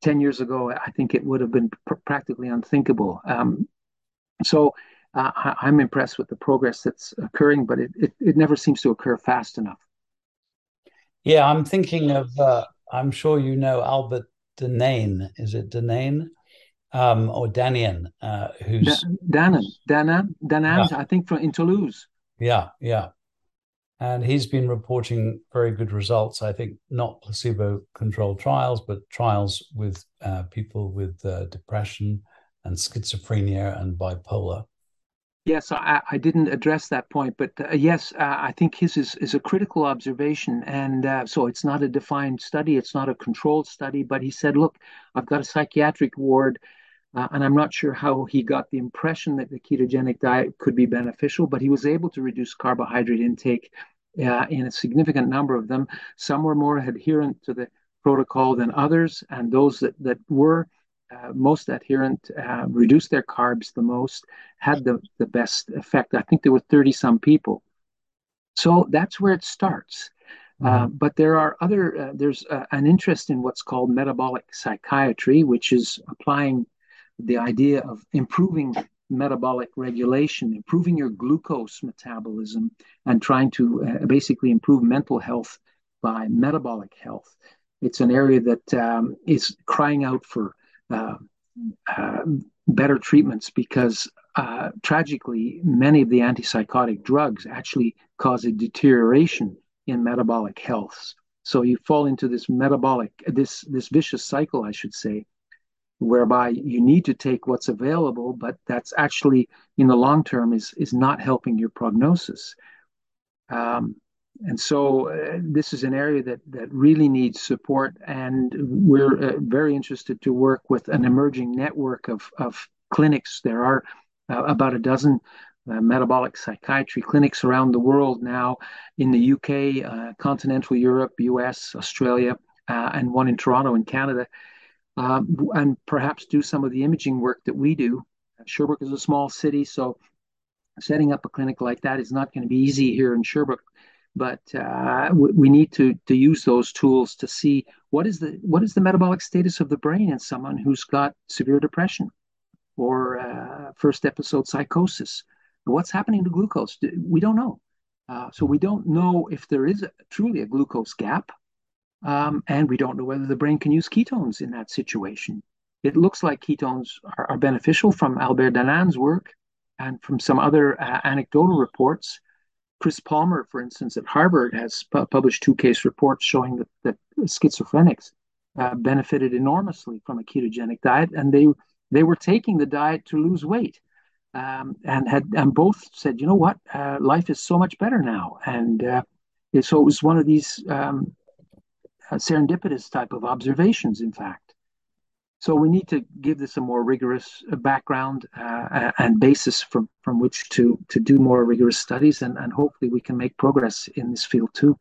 Ten years ago, I think it would have been pr- practically unthinkable. Um, so uh, I, am I'm impressed with the progress that's occurring, but it, it, it never seems to occur fast enough. Yeah, I'm thinking of. Uh, I'm sure you know Albert Denane. Is it Denane? Um, or Danian, uh, who's Danan, Danan, Danan, yeah. I think from in Toulouse. Yeah, yeah, and he's been reporting very good results. I think not placebo-controlled trials, but trials with uh, people with uh, depression and schizophrenia and bipolar. Yes, I, I, didn't address that point, but uh, yes, uh, I think his is, is a critical observation. And uh, so it's not a defined study, it's not a controlled study, but he said, look, I've got a psychiatric ward, uh, and I'm not sure how he got the impression that the ketogenic diet could be beneficial, but he was able to reduce carbohydrate intake uh, in a significant number of them. Some were more adherent to the protocol than others, and those that, that were uh, most adherent uh, reduced their carbs the most, had the, the best effect. I think there were 30 some people. So that's where it starts. Uh, mm-hmm. Uh, but there are other, uh, there's uh, an interest in what's called metabolic psychiatry, which is applying the idea of improving metabolic regulation, improving your glucose metabolism, and trying to basically improve mental health by metabolic health. It's an area that um, is crying out for uh, uh, better treatments because uh, tragically, many of the antipsychotic drugs actually cause a deterioration in metabolic health. So you fall into this metabolic, this this vicious cycle, I should say, whereby you need to take what's available, but that's actually in the long term is is not helping your prognosis. Um, and so uh, this is an area that that really needs support and we're uh, very interested to work with an emerging network of, of clinics. There are uh, about a dozen uh, metabolic psychiatry clinics around the world now in the UK uh, continental Europe US Australia uh, and one in Toronto in Canada. Um, and perhaps do some of the imaging work that we do. Sherbrooke is a small city so setting up a clinic like that is not going to be easy here in Sherbrooke but uh, we need to to use those tools to see what is the what is the metabolic status of the brain in someone who's got severe depression or uh, first episode psychosis. What's happening to glucose? We don't know. Uh, so we don't know if there is a, truly a glucose gap, um, and we don't know whether the brain can use ketones in that situation. It looks like ketones are, are beneficial from Albert Danan's work and from some other uh, anecdotal reports Chris Palmer, for instance, at Harvard, has pu- published two case reports showing that, that schizophrenics uh, benefited enormously from a ketogenic diet, and they they were taking the diet to lose weight, um, and had and both said, you know what, uh, life is so much better now, and uh, so it was one of these um, uh, serendipitous type of observations, in fact. So we need to give this a more rigorous uh, background uh, and basis from, from which to, to do more rigorous studies, and, and hopefully we can make progress in this field too.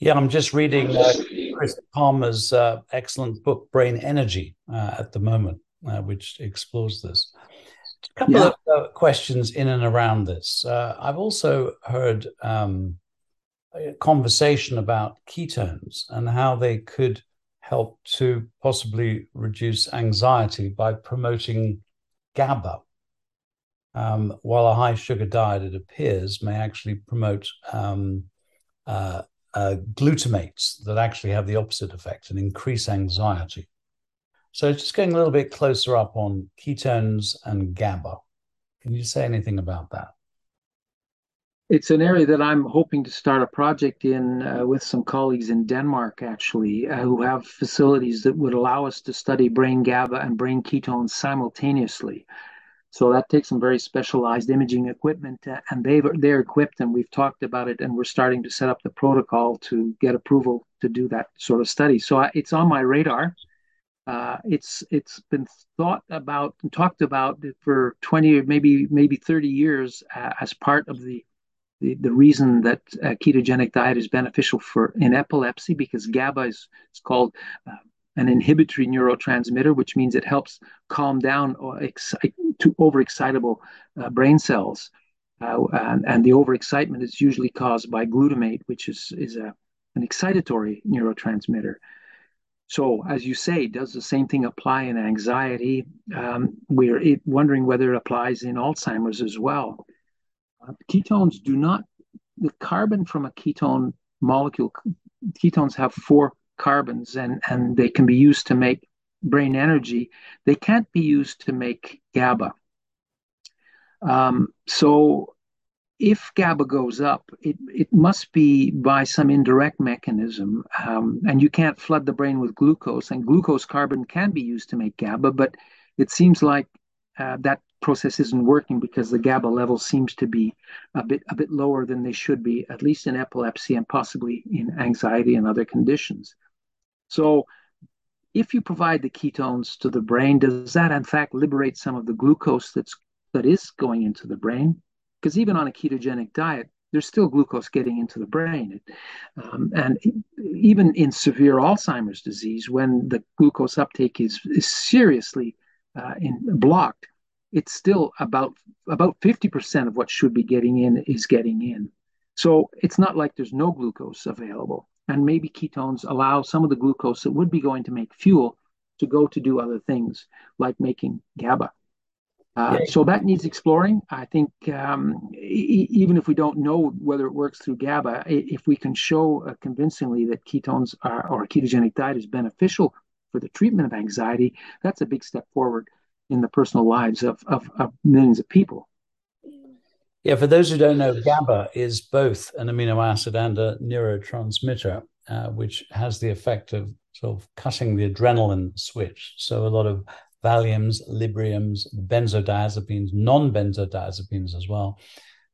Yeah, I'm just reading uh, Chris Palmer's uh, excellent book, Brain Energy, uh, at the moment, uh, which explores this. A couple yeah. of uh, questions in and around this. Uh, I've also heard um, a conversation about ketones and how they could help to possibly reduce anxiety by promoting GABA. Um, while a high sugar diet, it appears, may actually promote um, uh, uh, glutamates that actually have the opposite effect and increase anxiety. So, just going a little bit closer up on ketones and GABA. Can you say anything about that? It's an area that I'm hoping to start a project in uh, with some colleagues in Denmark, actually, uh, who have facilities that would allow us to study brain GABA and brain ketones simultaneously. So that takes some very specialized imaging equipment, uh, and they they're equipped, and we've talked about it, and we're starting to set up the protocol to get approval to do that sort of study. So I, it's on my radar. Uh, it's it's been thought about and talked about for 20 maybe maybe 30 years uh, as part of the the, the reason that a ketogenic diet is beneficial for in epilepsy because GABA is it's called uh, an inhibitory neurotransmitter, which means it helps calm down or excite, to overexcitable uh, brain cells. Uh, and, and, the overexcitement is usually caused by glutamate, which is, is a, an excitatory neurotransmitter. So, as you say, does the same thing apply in anxiety? Um, we're wondering whether it applies in Alzheimer's as well. Uh, ketones do not, the carbon from a ketone molecule, ketones have four carbons and, and they can be used to make brain energy. They can't be used to make GABA. Um, so if GABA goes up, it, it must be by some indirect mechanism. Um, and you can't flood the brain with glucose, and glucose carbon can be used to make GABA, but it seems like uh, that process isn't working because the GABA level seems to be a bit a bit lower than they should be, at least in epilepsy and possibly in anxiety and other conditions. So if you provide the ketones to the brain, does that in fact liberate some of the glucose that's that is going into the brain? Because even on a ketogenic diet, there's still glucose getting into the brain. Um, and even in severe Alzheimer's disease, when the glucose uptake is, is seriously uh, in, blocked, it's still about about 50% of what should be getting in is getting in. So it's not like there's no glucose available and maybe ketones allow some of the glucose that would be going to make fuel to go to do other things like making GABA. Uh, so that needs exploring. I think um, e- even if we don't know whether it works through GABA, if we can show uh, convincingly that ketones are, or a ketogenic diet is beneficial for the treatment of anxiety, that's a big step forward in the personal lives of, of, of millions of people. Yeah, for those who don't know, GABA is both an amino acid and a neurotransmitter, uh, which has the effect of sort of cutting the adrenaline switch. So a lot of Valiums, Libriums, benzodiazepines, non-benzodiazepines as well.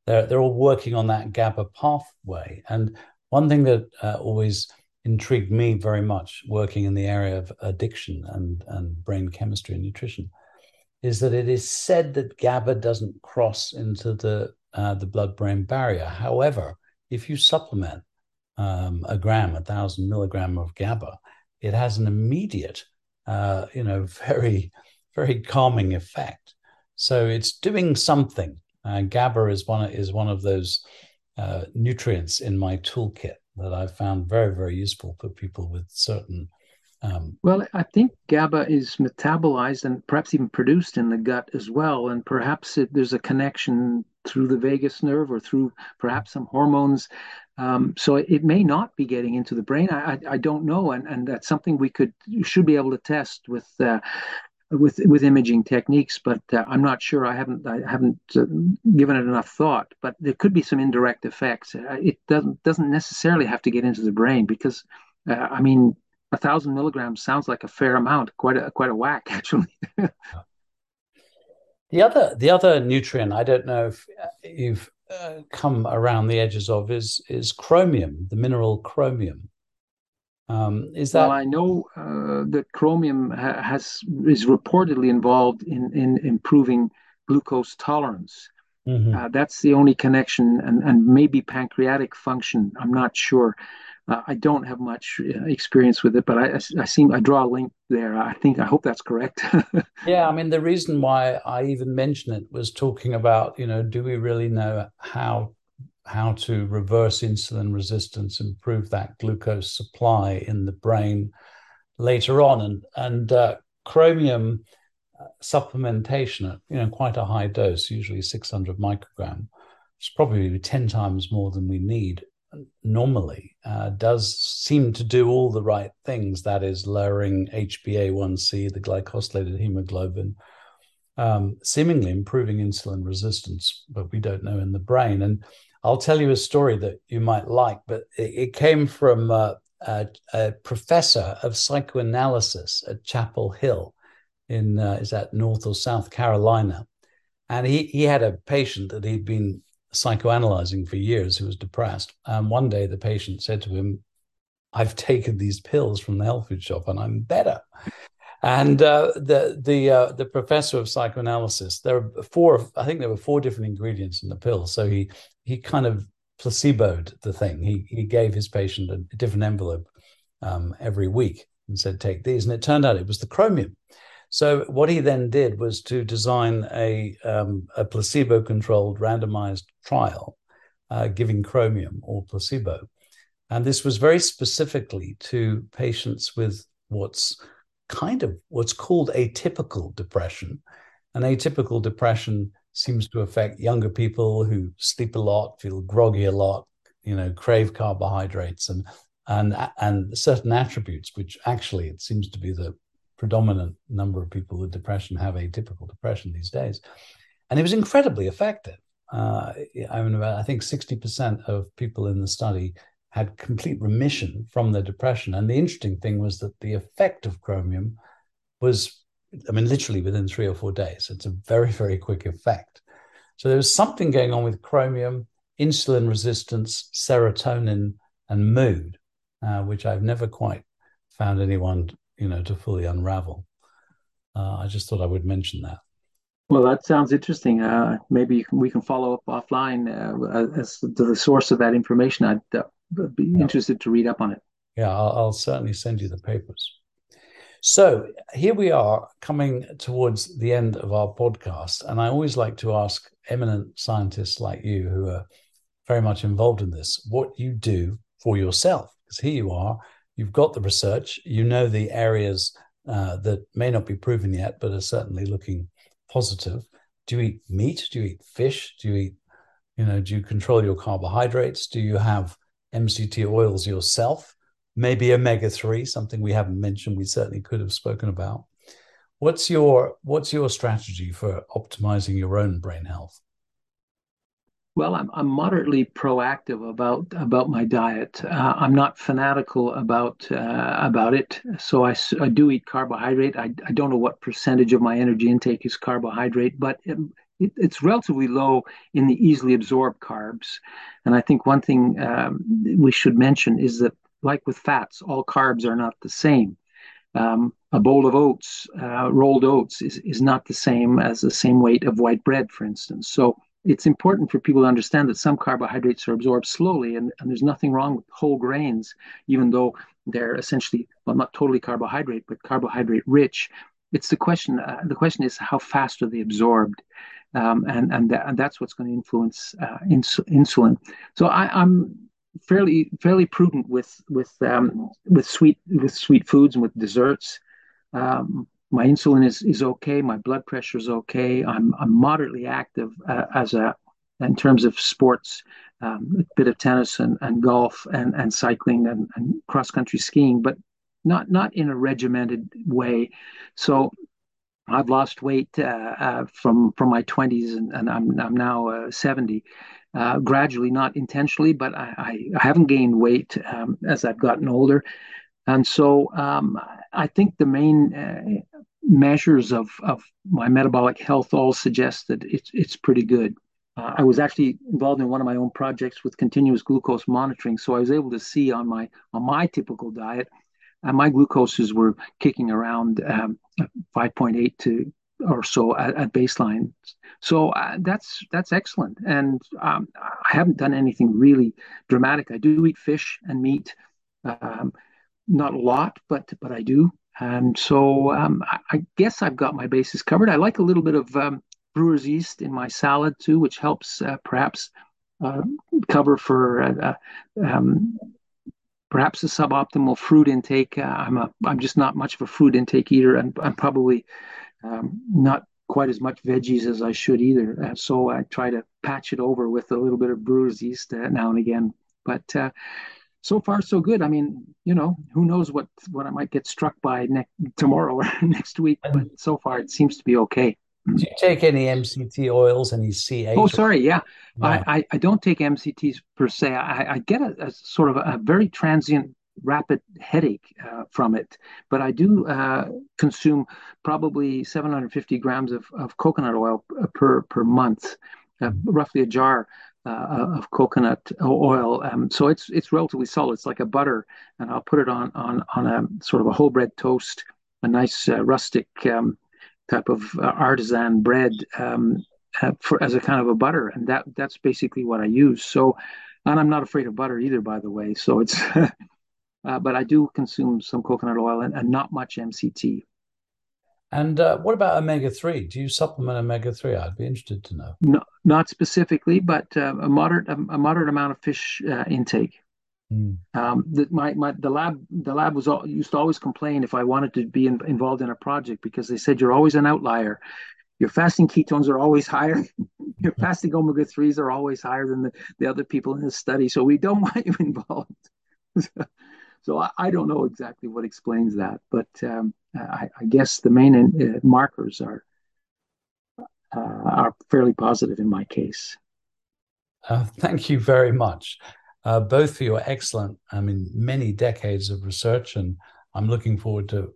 They're they're all working on that GABA pathway. And one thing that uh, always intrigued me very much, working in the area of addiction and and brain chemistry and nutrition, is that it is said that GABA doesn't cross into the uh, the blood-brain barrier. However, if you supplement um, a gram, a thousand milligram of GABA, it has an immediate, uh, you know, very, very calming effect. So it's doing something. Uh, GABA is one is one of those uh, nutrients in my toolkit that I've found very, very useful for people with certain um, well, I think GABA is metabolized and perhaps even produced in the gut as well. And perhaps it, there's a connection through the vagus nerve or through perhaps some hormones. Um, so it, may not be getting into the brain. I, I, I, don't know. And, and that's something we could should be able to test with. Uh, with with imaging techniques, but uh, I'm not sure. I haven't I haven't uh, given it enough thought. But there could be some indirect effects. Uh, it doesn't doesn't necessarily have to get into the brain because, uh, I mean, a thousand milligrams sounds like a fair amount, quite a quite a whack actually. the other the other nutrient I don't know if you've uh, come around the edges of is is chromium, the mineral chromium. Um, is that? Well, I know uh, that chromium ha- has is reportedly involved in in improving glucose tolerance. Mm-hmm. Uh, that's the only connection, and and maybe pancreatic function. I'm not sure. Uh, I don't have much uh, experience with it, but I, I seem I draw a link there. I think I hope that's correct. yeah, I mean the reason why I even mentioned it was talking about you know do we really know how how to reverse insulin resistance, improve that glucose supply in the brain later on, and and uh, chromium uh, supplementation at you know quite a high dose, usually 600 microgram, it's probably 10 times more than we need normally uh, does seem to do all the right things. That is, lowering HbA1c, the glycosylated hemoglobin, um, seemingly improving insulin resistance, but we don't know in the brain. And I'll tell you a story that you might like, but it, it came from uh, a, a, professor of psychoanalysis at Chapel Hill in uh, is that North or South Carolina, and he he had a patient that he'd been psychoanalyzing for years who was depressed. And one day the patient said to him, I've taken these pills from the health food shop and I'm better. And uh, the the uh, the professor of psychoanalysis, there are four. I think there were four different ingredients in the pill. So he he kind of placeboed the thing. He he gave his patient a, different envelope um, every week and said, "Take these." And it turned out it was the chromium. So what he then did was to design a um, a placebo controlled randomized trial, uh, giving chromium or placebo, and this was very specifically to patients with what's kind of what's called atypical depression. And atypical depression seems to affect younger people who sleep a lot, feel groggy a lot, you know, crave carbohydrates and and and certain attributes, which actually it seems to be the predominant number of people with depression have atypical depression these days. And it was incredibly effective. Uh, I mean, I think 60% of people in the study had complete remission from their depression. And the interesting thing was that the effect of chromium was, I mean, literally within three or four days. It's a very, very quick effect. So there was something going on with chromium, insulin resistance, serotonin, and mood, uh, which I've never quite found anyone you know, to fully unravel. Uh, I just thought I would mention that. Well, that sounds interesting. Uh, maybe can, we can follow up offline uh, as to the source of that information. I'd uh, be yeah. interested to read up on it. Yeah, I'll, I'll, certainly send you the papers. So here we are coming towards the end of our podcast. And I always like to ask eminent scientists like you who are very much involved in this what you do for yourself. Because here you are you've got the research, you know the areas uh, that may not be proven yet, but are certainly looking positive. Do you eat meat? Do you eat fish? Do you eat, you know, do you control your carbohydrates? Do you have MCT oils yourself? Maybe omega three, something we haven't mentioned. We certainly could have spoken about. What's your what's your strategy for optimizing your own brain health? Well, I'm, I'm moderately proactive about about my diet. Uh, I'm not fanatical about uh, about it. So I, I do eat carbohydrate. I, I don't know what percentage of my energy intake is carbohydrate, but it, it, it's relatively low in the easily absorbed carbs. And I think one thing um, we should mention is that, like with fats, all carbs are not the same. Um, a bowl of oats, uh, rolled oats, is, is not the same as the same weight of white bread, for instance. So it's important for people to understand that some carbohydrates are absorbed slowly, and, and there's nothing wrong with whole grains, even though they're essentially well not totally carbohydrate, but carbohydrate rich. It's the question. Uh, the question is how fast are they absorbed, um, and and, that, and that's what's going to influence uh, ins- insulin. So I, am fairly fairly prudent with with um, with sweet with sweet foods and with desserts. Um, my insulin is is okay, my blood pressure is okay. I'm I'm moderately active uh, as a in terms of sports, um, a bit of tennis and, and golf and, and cycling and, and cross country skiing, but not not in a regimented way. So I've lost weight uh, uh, from from my 20s and, and I'm I'm now uh, 70. Uh, gradually, not intentionally, but I, I, I haven't gained weight um, as I've gotten older. And so um, I think the main uh, measures of, of my metabolic health all suggest that it's, it's pretty good. Uh, I was actually involved in one of my own projects with continuous glucose monitoring, so I was able to see on my on my typical diet, uh, my glucoses were kicking around um, 5.8 to or so at, at baseline. So uh, that's that's excellent, and um, I haven't done anything really dramatic. I do eat fish and meat, Um, not a lot, but but I do. And so um, I, I, guess I've got my bases covered. I like a little bit of um, brewer's yeast in my salad too, which helps uh, perhaps uh, cover for uh, uh um, perhaps a suboptimal fruit intake. Uh, I'm a I'm just not much of a fruit intake eater, and I'm probably um, not quite as much veggies as I should either. Uh, so I try to patch it over with a little bit of brewer's yeast now and again. But so far so good. I mean, you know, who knows what what I might get struck by next tomorrow or next week, but so far it seems to be okay. Do you take any MCT oils, any C8? Oh, sorry, yeah. No. I, I, I, don't take MCTs per se. I, I get a, a, sort of a, a, very transient, rapid headache uh, from it, but I do uh, consume probably 750 grams of, of coconut oil per per month, uh, roughly a jar uh, of coconut oil. Um, so it's it's relatively solid. It's like a butter, and I'll put it on on on a sort of a whole bread toast, a nice uh, rustic um, type of uh, artisan bread um, uh, for as a kind of a butter, and that that's basically what I use. So, and I'm not afraid of butter either, by the way. So it's. Uh, but I do consume some coconut oil and, and not much MCT. And uh, what about omega three? Do you supplement omega three? I'd be interested to know. No, not specifically, but uh, a moderate a, moderate amount of fish uh, intake. Mm. Um, the, my, my the lab the lab was all, used to always complain if I wanted to be in, involved in a project because they said you're always an outlier. Your fasting ketones are always higher. Your fasting omega threes are always higher than the, the other people in the study. So we don't want you involved. so I, I, don't know exactly what explains that, but um, I, I, guess the main uh, markers are uh, are fairly positive in my case. Uh, thank you very much, uh, both for your excellent, I mean, many decades of research, and I'm looking forward to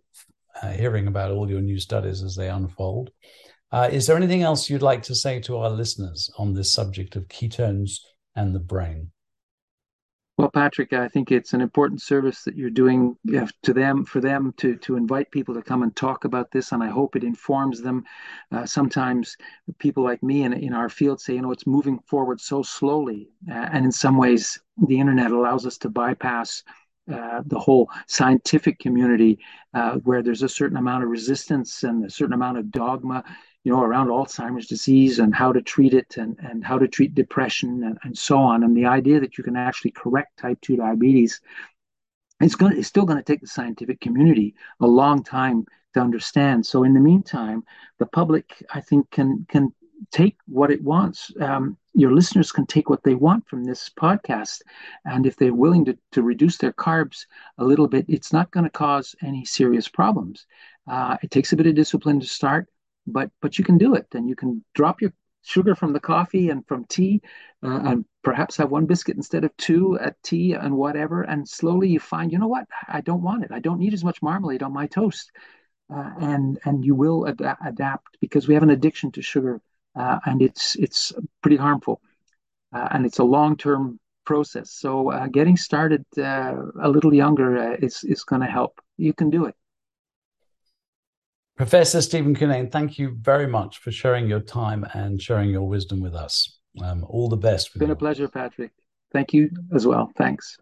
uh, hearing about all your new studies as they unfold. Uh, is there anything else you'd like to say to our listeners on this subject of ketones and the brain? Well, Patrick, I think it's an important service that you're doing to them, for them to to invite people to come and talk about this, and I hope it informs them. Uh, sometimes people like me in in our field say, you know, it's moving forward so slowly, uh, and in some ways, the internet allows us to bypass uh, the whole scientific community, uh, where there's a certain amount of resistance and a certain amount of dogma you know, around Alzheimer's disease and how to treat it and, and how to treat depression and, and so on. And the idea that you can actually correct type 2 diabetes, it's, going it's still going to take the scientific community a long time to understand. So in the meantime, the public, I think, can can take what it wants. Um, your listeners can take what they want from this podcast. And if they're willing to, to reduce their carbs a little bit, it's not going to cause any serious problems. Uh, it takes a bit of discipline to start but but you can do it. And you can drop your sugar from the coffee and from tea uh, and perhaps have one biscuit instead of two at tea and whatever. And slowly you find you know what? I don't want it. I don't need as much marmalade on my toast. Uh, and and you will ad- adapt because we have an addiction to sugar uh, and it's it's pretty harmful uh, and it's a long-term process. So uh, getting started uh, a little younger is is going to help. You can do it Professor Stephen Cunnane, thank you very much for sharing your time and sharing your wisdom with us. Um, all the best. It's been a pleasure, Patrick. Thank you as well. Thanks.